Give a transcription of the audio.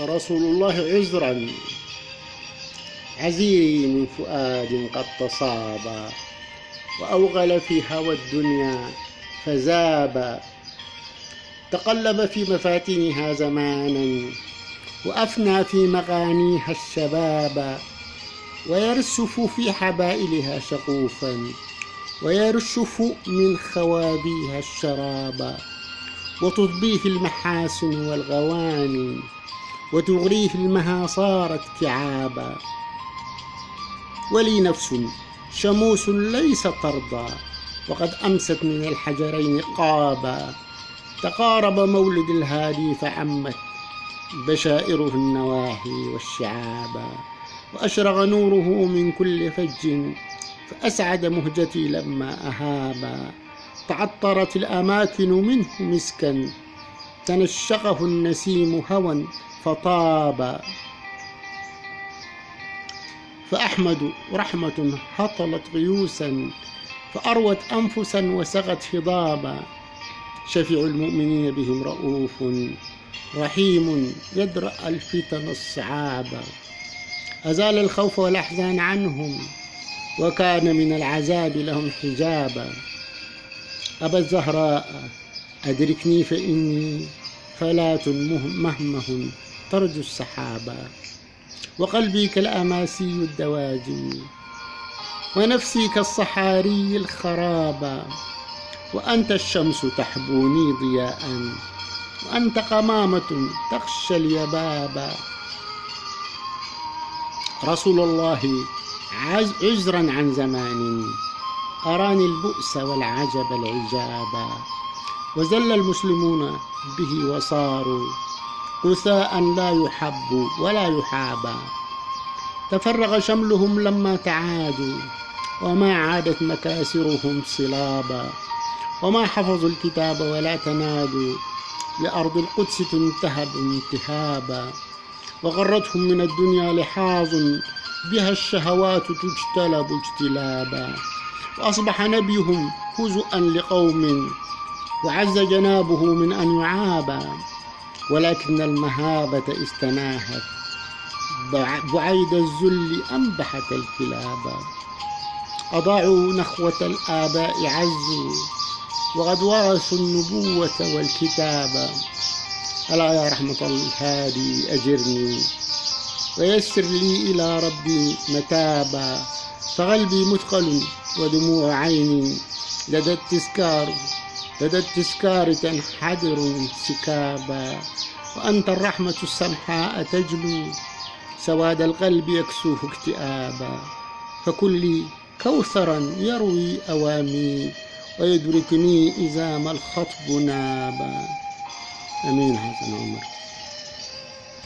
رسول الله عذرا. عزيري من فؤاد قد تصابا وأوغل في هوى الدنيا فزابا تقلب في مفاتنها زمانا وأفنى في مغانيها الشباب ويرسف في حبائلها شقوفا ويرشف من خوابيها الشراب وتضبيه المحاسن والغواني وتغريه المها صارت كعابا ولي نفس شموس ليس ترضى وقد أمست من الحجرين قابا. تقارب مولد الهادي فعمت بشائره النواحي والشعابا. وأشرق نوره من كل فج فأسعد مهجتي لما أهابا. تعطرت الأماكن منه مسكا تنشقه النسيم هوى فطابا فأحمد رحمة هطلت غيوسا فأروت أنفسا وسغت هضابا شفيع المؤمنين بهم رؤوف رحيم يدرأ الفتن الصعابا أزال الخوف والأحزان عنهم وكان من العذاب لهم حجابا. أبا الزهراء أدركني فإني فلاة مهمه ترجو السحابا وقلبي كالأماسي الدواجن ونفسي كالصحاري الخرابا وأنت الشمس تحبوني ضياء وأنت قمامة تخشى اليبابا رسول الله عذرا عن زمان أراني البؤس والعجب العجابا وزل المسلمون به وصاروا. غثاء لا يحب ولا يحابا تفرغ شملهم لما تعادوا وما عادت مكاسرهم صلابا. وما حفظوا الكتاب ولا تنادوا لأرض القدس تنتهب انتهابا. وغرتهم من الدنيا لحاظ بها الشهوات تجتلب اجتلابا. وأصبح نبيهم هزءا لقوم وعز جنابه من أن يعابا. ولكن المهابة استناهت بعيد الذل أنبحت الكلابا أضاعوا نخوة الآباء عزوا وقد ورثوا النبوة والكتابة ألا يا رحمة الهادي أجرني ويسر لي إلى ربي متابا. فقلبي مثقل ودموع عيني لدى التذكار. لدى التذكار تنحدر سكابا وأنت الرحمة السمحاء تجلو سواد القلب يكسوه اكتئابا. فكل كوثرا يروي أوامي ويدركني إذا ما الخطب نابا. أمين حسن عمر.